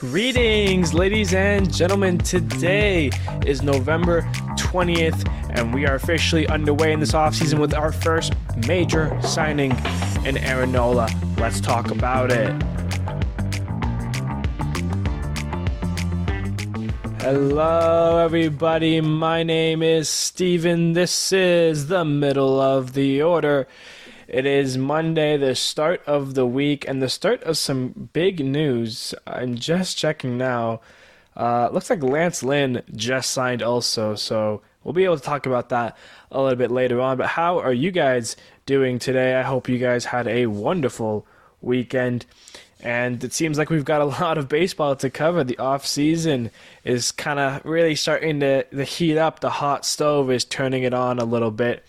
Greetings, ladies and gentlemen. Today is November 20th, and we are officially underway in this offseason with our first major signing in Aaron Nola. Let's talk about it. Hello, everybody. My name is Steven. This is the middle of the order. It is Monday, the start of the week, and the start of some big news. I'm just checking now. Uh, looks like Lance Lynn just signed also, so we'll be able to talk about that a little bit later on. But how are you guys doing today? I hope you guys had a wonderful weekend. And it seems like we've got a lot of baseball to cover. The off season is kind of really starting to, to heat up. The hot stove is turning it on a little bit.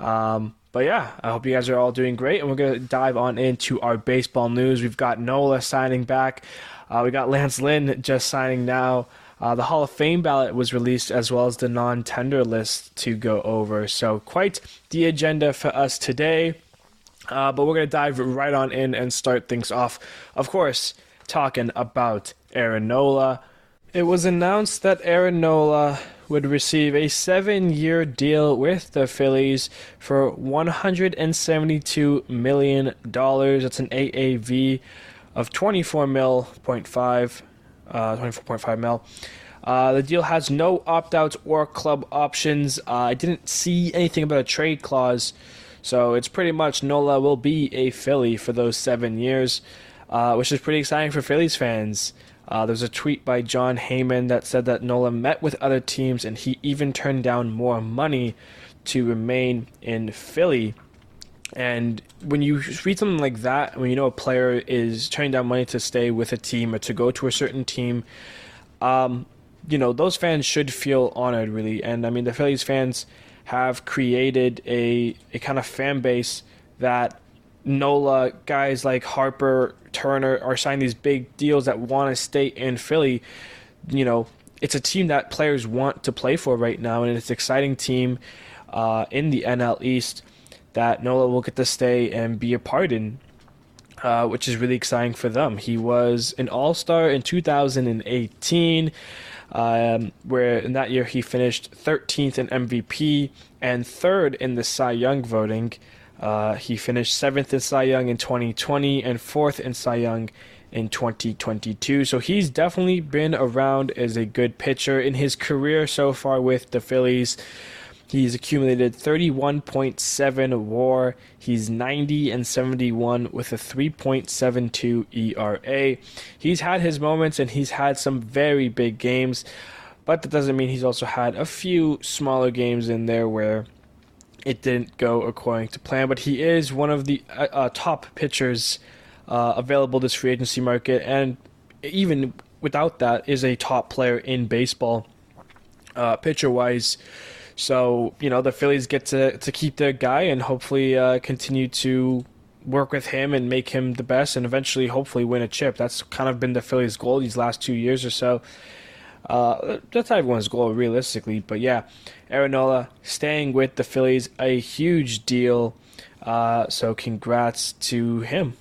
Um, but yeah, I hope you guys are all doing great, and we're gonna dive on into our baseball news. We've got Nola signing back. Uh, we got Lance Lynn just signing now. Uh, the Hall of Fame ballot was released as well as the non-tender list to go over. So quite the agenda for us today. Uh, but we're gonna dive right on in and start things off. Of course, talking about Aaron Nola. It was announced that Aaron Nola would receive a seven year deal with the Phillies for $172 million. That's an AAV of 24 mil, 0.5, uh, 24.5 mil. Uh, the deal has no opt outs or club options. Uh, I didn't see anything about a trade clause, so it's pretty much Nola will be a Philly for those seven years, uh, which is pretty exciting for Phillies fans. Uh, there's a tweet by Jon Heyman that said that Nola met with other teams and he even turned down more money to remain in Philly. And when you read something like that, when you know a player is turning down money to stay with a team or to go to a certain team, um, you know, those fans should feel honored, really. And I mean, the Phillies fans have created a, a kind of fan base that Nola, guys like Harper, Turner are signing these big deals that want to stay in Philly. You know, it's a team that players want to play for right now, and it's an exciting team uh, in the NL East that Nola will get to stay and be a part in. Uh, which is really exciting for them. He was an All Star in 2018, um, where in that year he finished 13th in MVP and third in the Cy Young voting. Uh, he finished seventh in Cy Young in 2020 and fourth in Cy Young in 2022. So he's definitely been around as a good pitcher in his career so far with the Phillies. He's accumulated 31.7 WAR. He's 90 and 71 with a 3.72 ERA. He's had his moments and he's had some very big games, but that doesn't mean he's also had a few smaller games in there where it didn't go according to plan, but he is one of the uh, uh, top pitchers uh, available this free agency market, and even without that, is a top player in baseball, uh, pitcher wise. So you know the Phillies get to to keep their guy and hopefully uh, continue to work with him and make him the best, and eventually hopefully win a chip. That's kind of been the Phillies' goal these last two years or so. Uh, that's everyone's goal, realistically. But yeah, Aaron Nola staying with the Phillies, a huge deal. Uh, so congrats to him.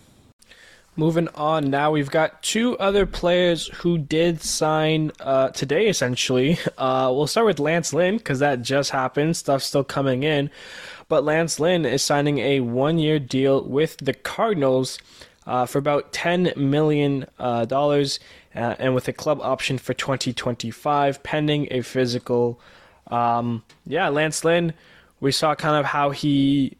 Moving on now, we've got two other players who did sign uh, today, essentially. Uh, we'll start with Lance Lynn because that just happened. Stuff's still coming in. But Lance Lynn is signing a one year deal with the Cardinals uh, for about $10 million. Uh, and with a club option for 2025 pending a physical. Um, yeah, Lance Lynn, we saw kind of how he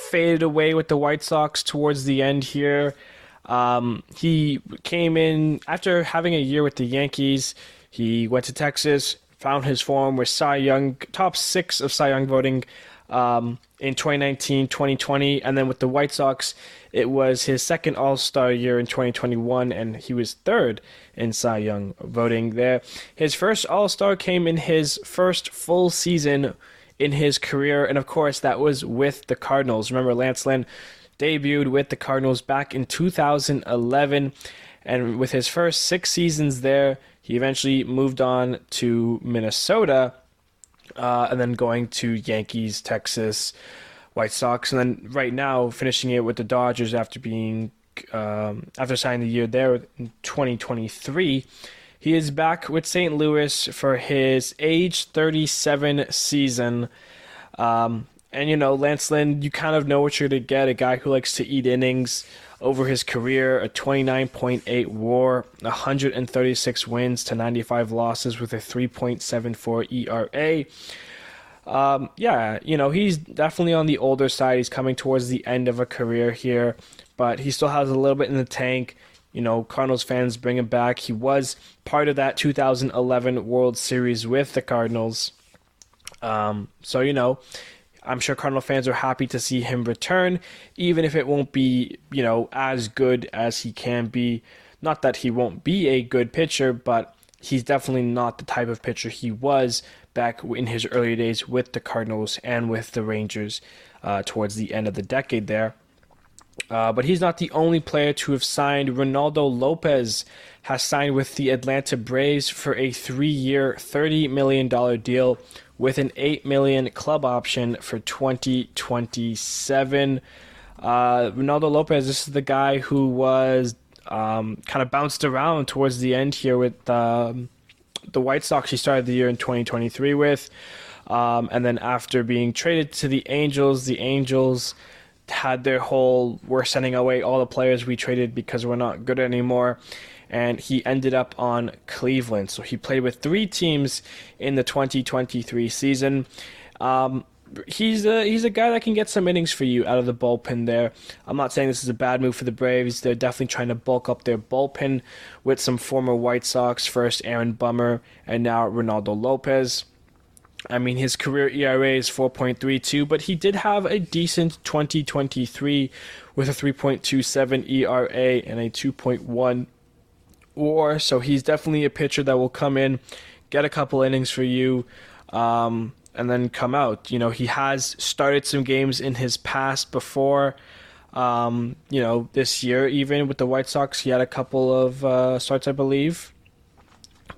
faded away with the White Sox towards the end here. Um, he came in after having a year with the Yankees. He went to Texas, found his form with Cy Young, top six of Cy Young voting um, in 2019, 2020, and then with the White Sox, it was his second All Star year in 2021, and he was third in Cy Young voting there. His first All Star came in his first full season in his career, and of course, that was with the Cardinals. Remember, Lance Lynn debuted with the Cardinals back in 2011, and with his first six seasons there, he eventually moved on to Minnesota, uh, and then going to Yankees, Texas. White Sox, and then right now finishing it with the Dodgers after being um, after signing the year there in 2023. He is back with St. Louis for his age 37 season. Um, and, you know, Lance Lynn, you kind of know what you're going to get a guy who likes to eat innings over his career a 29.8 war, 136 wins to 95 losses with a 3.74 ERA. Um, yeah, you know, he's definitely on the older side. He's coming towards the end of a career here, but he still has a little bit in the tank. You know, Cardinals fans bring him back. He was part of that 2011 World Series with the Cardinals. Um, so, you know, I'm sure Cardinal fans are happy to see him return, even if it won't be, you know, as good as he can be. Not that he won't be a good pitcher, but he's definitely not the type of pitcher he was back in his early days with the Cardinals and with the Rangers uh, towards the end of the decade there. Uh, but he's not the only player to have signed. Reynaldo Lopez has signed with the Atlanta Braves for a three-year, $30 million deal with an 8 million club option for 2027. Uh, Reynaldo Lopez, this is the guy who was um, kind of bounced around towards the end here with um, the White Sox he started the year in 2023 with. Um, and then after being traded to the Angels, the Angels had their whole we're sending away all the players we traded because we're not good anymore. And he ended up on Cleveland. So he played with three teams in the 2023 season. Um, he's a he's a guy that can get some innings for you out of the bullpen there. I'm not saying this is a bad move for the Braves. They're definitely trying to bulk up their bullpen with some former White Sox, first Aaron Bummer and now Reynaldo Lopez. I mean, his career ERA is 4.32, but he did have a decent 2023 with a 3.27 ERA and a 2.1 WAR. So he's definitely a pitcher that will come in, get a couple innings for you. Um, and then come out. You know, he has started some games in his past before. Um, you know, this year even with the White Sox, he had a couple of uh, starts, I believe.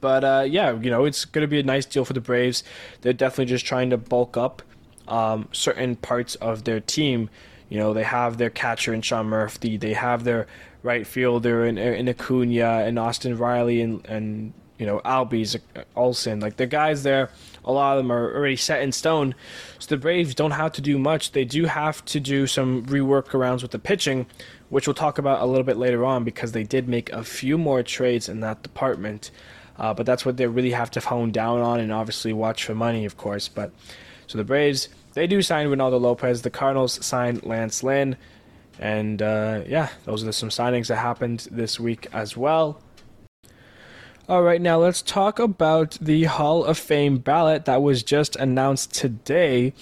But uh, yeah, you know, it's going to be a nice deal for the Braves. They're definitely just trying to bulk up um, certain parts of their team. You know, they have their catcher in Sean Murphy. They have their right fielder in, in Acuna and Austin Riley and, and you know, Albies, Olson. Like, the guys there a lot of them are already set in stone. So the Braves don't have to do much. They do have to do some rework arounds with the pitching, which we'll talk about a little bit later on because they did make a few more trades in that department. Uh, but that's what they really have to hone down on and obviously watch for money, of course. But so the Braves, they do sign Reynaldo Lopez. The Cardinals signed Lance Lynn. And uh, yeah, those are some signings that happened this week as well. All right, now let's talk about the Hall of Fame ballot that was just announced today.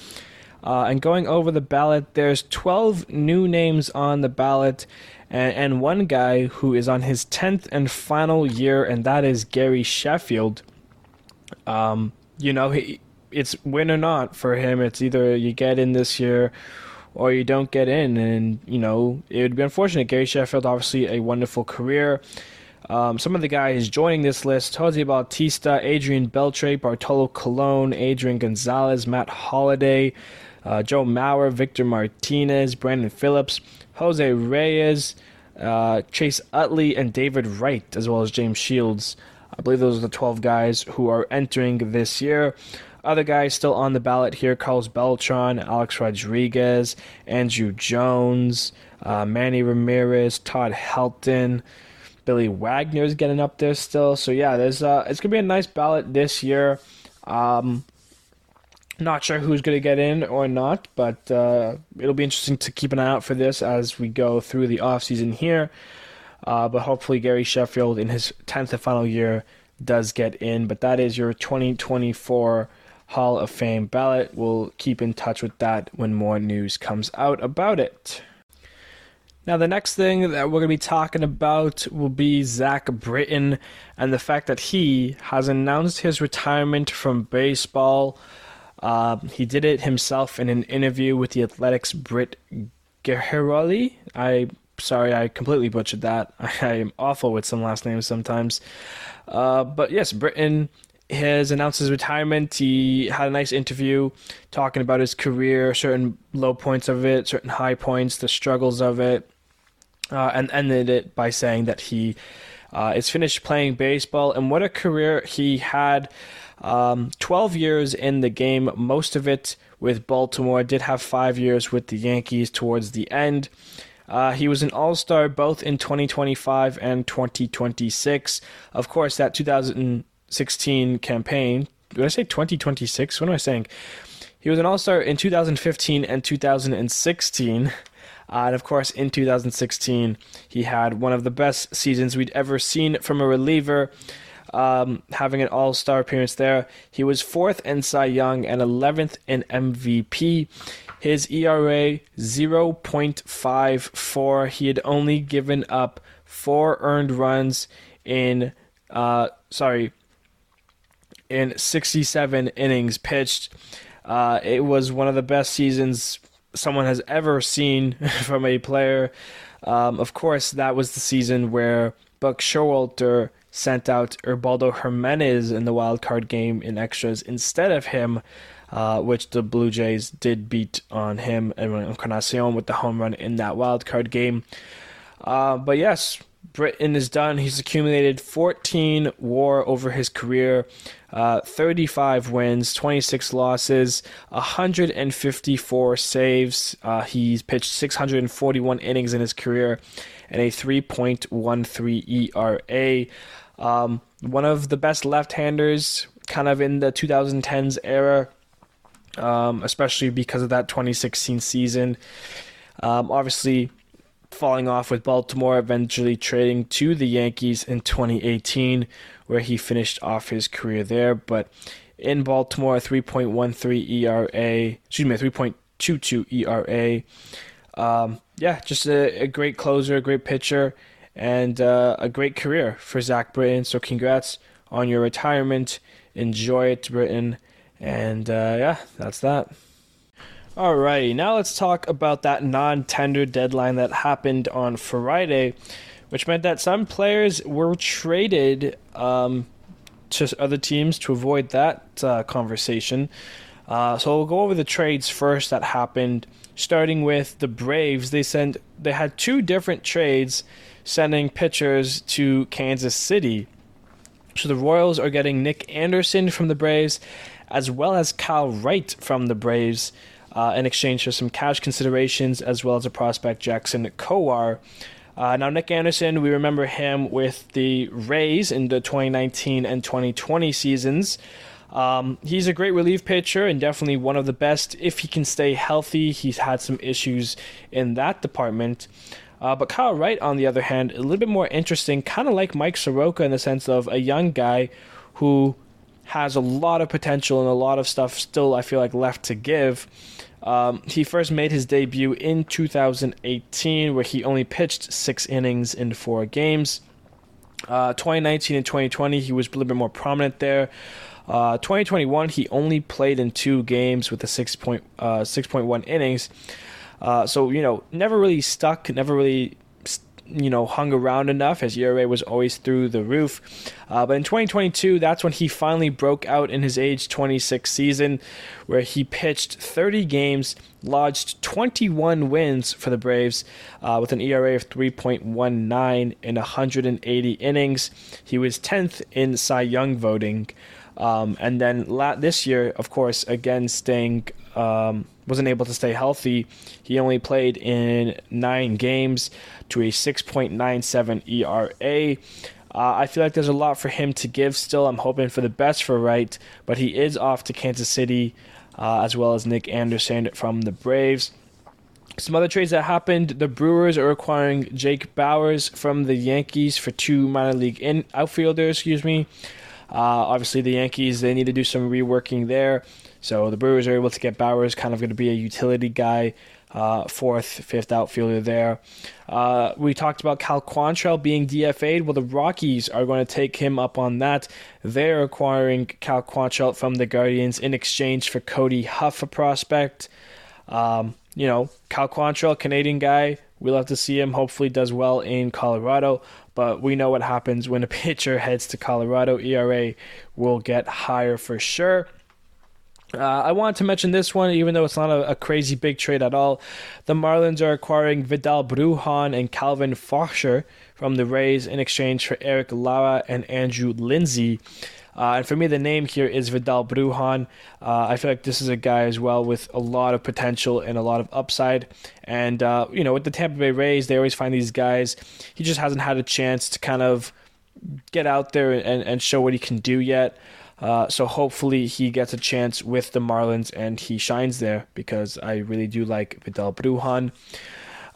Uh, and going over the ballot, there's 12 new names on the ballot, and, and one guy who is on his 10th and final year, and that is Gary Sheffield. Um, you know, he, it's win or not for him. It's either you get in this year or you don't get in. And, you know, it would be unfortunate. Gary Sheffield, obviously, a wonderful career. Um, some of the guys joining this list Jose Bautista, Adrian Beltre, Bartolo Colon, Adrian Gonzalez, Matt Holliday, uh, Joe Mauer, Victor Martinez, Brandon Phillips, Jose Reyes, uh, Chase Utley, and David Wright, as well as James Shields. I believe those are the 12 guys who are entering this year. Other guys still on the ballot here Carlos Beltran, Alex Rodriguez, Andruw Jones, uh, Manny Ramirez, Todd Helton. Billy Wagner's getting up there still. So yeah, there's uh, it's gonna be a nice ballot this year. Um, not sure who's gonna get in or not, but uh, it'll be interesting to keep an eye out for this as we go through the off season here. Uh, but hopefully Gary Sheffield in his tenth and final year does get in. But that is your 2024 Hall of Fame ballot. We'll keep in touch with that when more news comes out about it. Now, the next thing that we're going to be talking about will be Zach Britton and the fact that he has announced his retirement from baseball. Uh, he did it himself in an interview with the Athletic's Britt Ghiroli. I sorry, I completely butchered that. I am awful with some last names sometimes. Uh, but yes, Britton has announced his retirement. He had a nice interview talking about his career, certain low points of it, certain high points, the struggles of it uh, and ended it by saying that he uh, is finished playing baseball. And what a career he had! Um, 12 years in the game, most of it with Baltimore. Did have five years with the Yankees towards the end. Uh, he was an All Star both in 2025 and 2026. Of course, that 2016 campaign. Did I say 2026? What am I saying? He was an All Star in 2015 and 2016. Uh, and of course, in 2016, he had one of the best seasons we'd ever seen from a reliever, um, having an all star appearance there. He was fourth in Cy Young and 11th in MVP. His ERA 0.54. He had only given up four earned runs in uh sorry in 67 innings pitched. Uh, it was one of the best seasons someone has ever seen from a player. Um, of course, that was the season where Buck Showalter sent out Ubaldo Jimenez in the wild card game in extras instead of him uh, which the Blue Jays did beat on him and Encarnacion with the home run in that wild card game. Uh, but yes, Britton is done. He's accumulated 14 WAR over his career, uh, 35 wins, 26 losses, 154 saves. Uh, he's pitched 641 innings in his career and a 3.13 ERA. Um, one of the best left-handers, kind of in the 2010s era um, especially because of that 2016 season. Um, obviously, falling off with Baltimore, eventually trading to the Yankees in 2018, where he finished off his career there. But in Baltimore, 3.13 ERA, excuse me, 3.22 ERA. Um, yeah, just a, a, great closer, a great pitcher, and uh, a great career for Zach Britton. So congrats on your retirement. Enjoy it, Britton. And uh, yeah, that's that. Alrighty, now let's talk about that non tender deadline that happened on Friday, which meant that some players were traded um, to other teams to avoid that uh, conversation. Uh, so we'll go over the trades first that happened, starting with the Braves. They sent they had two different trades sending pitchers to Kansas City. So the Royals are getting Nick Anderson from the Braves as well as Kyle Wright from the Braves uh, in exchange for some cash considerations, as well as a prospect, Jackson Kowar. Uh, now, Nick Anderson, we remember him with the Rays in the 2019 and 2020 seasons. Um, he's a great relief pitcher and definitely one of the best if he can stay healthy. He's had some issues in that department. Uh, but Kyle Wright, on the other hand, a little bit more interesting, kind of like Mike Soroka in the sense of a young guy who has a lot of potential and a lot of stuff still, I feel like, left to give. Um, he first made his debut in 2018, where he only pitched six innings in four games. Uh, 2019 and 2020, he was a little bit more prominent there. Uh, 2021, he only played in two games with a 6 point, uh, 6.1 innings. Uh, so, you know, never really stuck, never really you know, hung around enough. His ERA was always through the roof. Uh, but in 2022, that's when he finally broke out in his age 26 season, where he pitched 30 games, lodged 21 wins for the Braves uh, with an ERA of 3.19 in 180 innings. He was 10th in Cy Young voting. Um, and then la- this year, of course, again staying um, wasn't able to stay healthy. He only played in nine games to a 6.97 ERA. Uh, I feel like there's a lot for him to give still. I'm hoping for the best for Wright, but he is off to Kansas City, uh, as well as Nick Anderson from the Braves. Some other trades that happened the Brewers are acquiring Jake Bauers from the Yankees for two minor league in- outfielders, excuse me. Uh, obviously, the Yankees, they need to do some reworking there. So the Brewers are able to get Bauers, kind of going to be a utility guy, uh, fourth, fifth outfielder there. Uh, we talked about Cal Quantrill being DFA'd. Well, the Rockies are going to take him up on that. They're acquiring Cal Quantrill from the Guardians in exchange for Kody Huff, a prospect. Um, you know, Cal Quantrill, Canadian guy. We love to see him. Hopefully, does well in Colorado. But we know what happens when a pitcher heads to Colorado. ERA will get higher for sure. Uh, I wanted to mention this one, even though it's not a, a, crazy big trade at all. The Marlins are acquiring Vidal Bruján and Calvin Faucher from the Rays in exchange for Eric Lara and Andrew Lindsey. Uh, and for me, the name here is Vidal Bruján. Uh, I feel like this is a guy as well with a lot of potential and a lot of upside. And, uh, you know, with the Tampa Bay Rays, they always find these guys. He just hasn't had a chance to kind of get out there and, and show what he can do yet. Uh, so hopefully he gets a chance with the Marlins and he shines there because I really do like Vidal Bruján.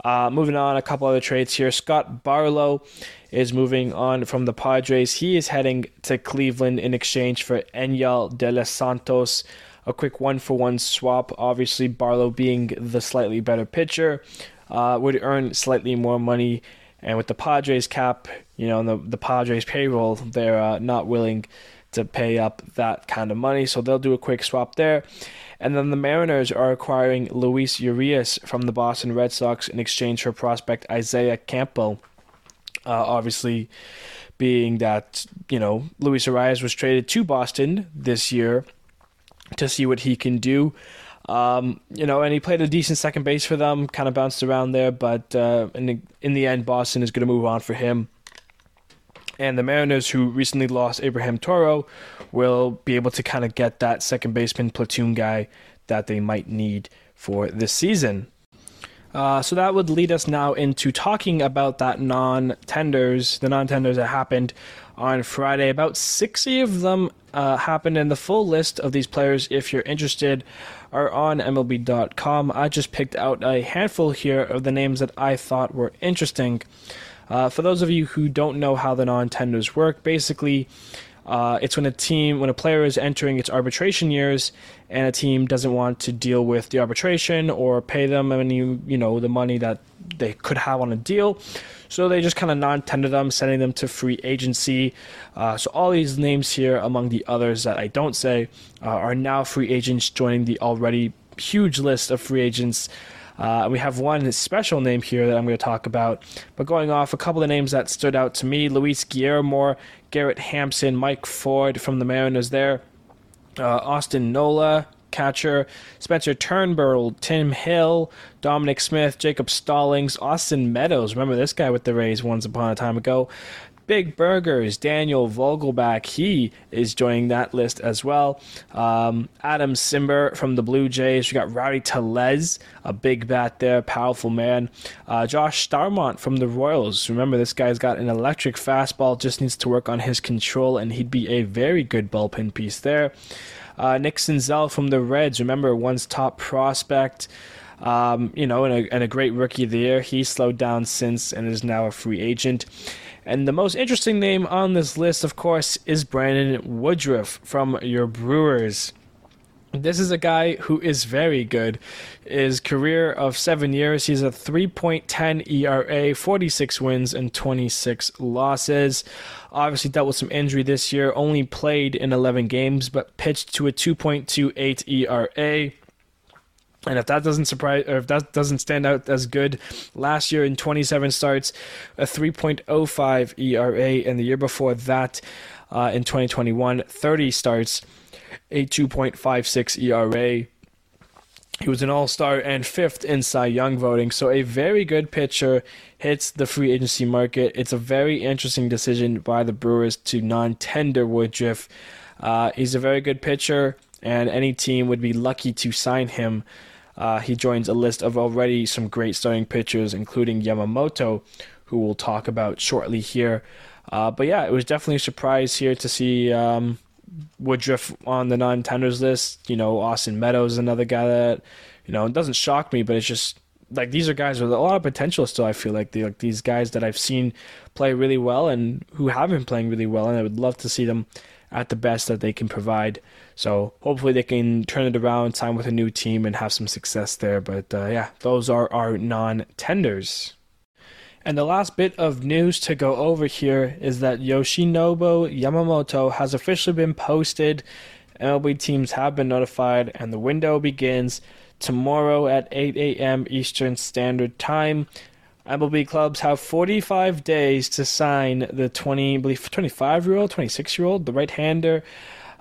Uh, moving on, a couple other trades here. Scott Barlow is moving on from the Padres. He is heading to Cleveland in exchange for Enyel De Los Santos. A quick one for one swap. Obviously, Barlow being the slightly better pitcher uh, would earn slightly more money. And with the Padres cap, you know, and the, the Padres payroll, they're uh, not willing to pay up that kind of money. So they'll do a quick swap there. And then the Mariners are acquiring Luis Urias from the Boston Red Sox in exchange for prospect Isaiah Campbell. Uh, obviously, being that, you know, Luis Urias was traded to Boston this year to see what he can do. Um, you know, and he played a decent second base for them, kind of bounced around there, but uh, in, the, in the end, Boston is going to move on for him and the Mariners, who recently lost Abraham Toro, will be able to kind of get that second baseman platoon guy that they might need for this season. Uh, so that would lead us now into talking about that non-tenders, the non-tenders that happened on Friday. About 60 of them uh, happened, and the full list of these players, if you're interested, are on MLB.com. I just picked out a handful here of the names that I thought were interesting. Uh, for those of you who don't know how the non-tenders work, basically, uh, it's when a team, when a player is entering its arbitration years, and a team doesn't want to deal with the arbitration or pay them any, you know, the money that they could have on a deal. So they just kind of non-tender them, sending them to free agency. Uh, so all these names here, among the others that I don't say, uh, are now free agents joining the already huge list of free agents uh, we have one special name here that I'm going to talk about. But going off, a couple of names that stood out to me Luis Guillorme, Garrett Hampson, Mike Ford from the Mariners there, uh, Austin Nola, catcher, Spencer Turnbull, Tim Hill, Dominic Smith, Jacob Stallings, Austin Meadows. Remember this guy with the Rays once upon a time ago. Big Burgers, Daniel Vogelbach, he is joining that list as well. Um, Adam Cimber from the Blue Jays. We got Rowdy Tellez, a big bat there, powerful man. Uh, Josh Staumont from the Royals. Remember, this guy's got an electric fastball, just needs to work on his control, and he'd be a very good bullpen piece there. Uh, Senzel from the Reds. Remember, once top prospect. Um, you know, and a, and a great rookie there. He slowed down since and is now a free agent. And the most interesting name on this list, of course, is Brandon Woodruff from your Brewers. This is a guy who is very good. His career of seven years, he's a 3.10 ERA, 46 wins and 26 losses. Obviously, dealt with some injury this year, only played in 11 games, but pitched to a 2.28 ERA. And if that doesn't surprise, or if that doesn't stand out as good, last year in 27 starts, a 3.05 ERA, and the year before that, uh, in 2021, 30 starts, a 2.56 ERA. He was an All Star and fifth in Cy Young voting, so a very good pitcher hits the free agency market. It's a very interesting decision by the Brewers to non-tender Woodruff. Uh, he's a very good pitcher, and any team would be lucky to sign him. Uh, he joins a list of already some great starting pitchers, including Yamamoto, who we'll talk about shortly here. Uh, but yeah, it was definitely a surprise here to see um, Woodruff on the non-tenders list. You know, Austin Meadows, another guy that you know it doesn't shock me, but it's just like these are guys with a lot of potential still. I feel like, like these guys that I've seen play really well and who have been playing really well, and I would love to see them at the best that they can provide. So hopefully they can turn it around, sign with a new team, and have some success there. But uh, yeah, those are our non tenders. And the last bit of news to go over here is that Yoshinobu Yamamoto has officially been posted. MLB teams have been notified, and the window begins tomorrow at 8 a.m. Eastern Standard Time. MLB clubs have 45 days to sign the 20, I believe 25 year old, 26 year old, the right hander.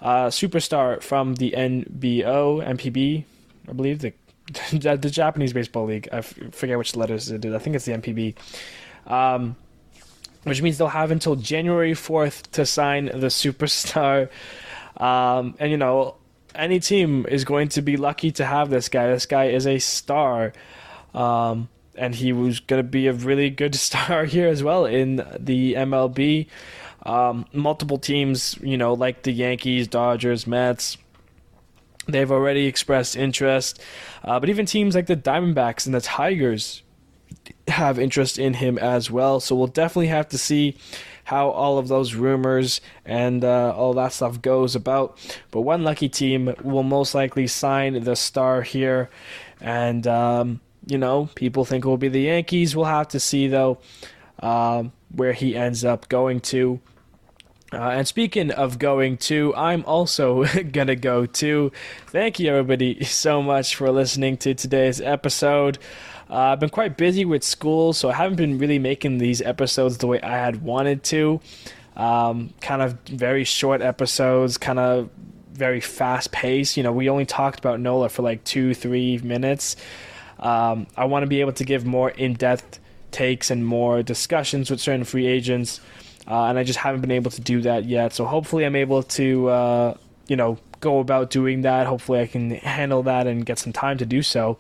uh, superstar from the NBO, NPB, I believe, the, the Japanese Baseball League. I forget which letters it is. I think it's the NPB. Um, which means they'll have until January 4th to sign the superstar. Um, and, you know, any team is going to be lucky to have this guy. This guy is a star. Um, and he was going to be a really good star here as well in the MLB. Um, multiple teams, you know, like the Yankees, Dodgers, Mets, they've already expressed interest. Uh, but even teams like the Diamondbacks and the Tigers have interest in him as well. So we'll definitely have to see how all of those rumors and uh, all that stuff goes about. But one lucky team will most likely sign the star here. And, um, you know, people think it will be the Yankees. We'll have to see, though, um, where he ends up going to. Uh, and speaking of going to, I'm also going to go to. Thank you, everybody, so much for listening to today's episode. Uh, I've been quite busy with school, so I haven't been really making these episodes the way I had wanted to. Um, kind of very short episodes, kind of very fast paced. You know, we only talked about Nola for like two, three minutes. Um, I want to be able to give more in depth takes and more discussions with certain free agents uh, and I just haven't been able to do that yet. So hopefully, I'm able to, uh, you know, go about doing that. Hopefully, I can handle that and get some time to do so.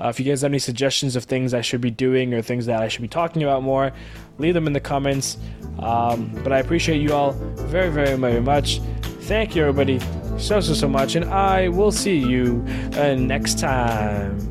Uh, if you guys have any suggestions of things I should be doing or things that I should be talking about more, leave them in the comments. Um, but I appreciate you all very, very, very much. Thank you, everybody, so, so, so much. And I will see you uh, next time.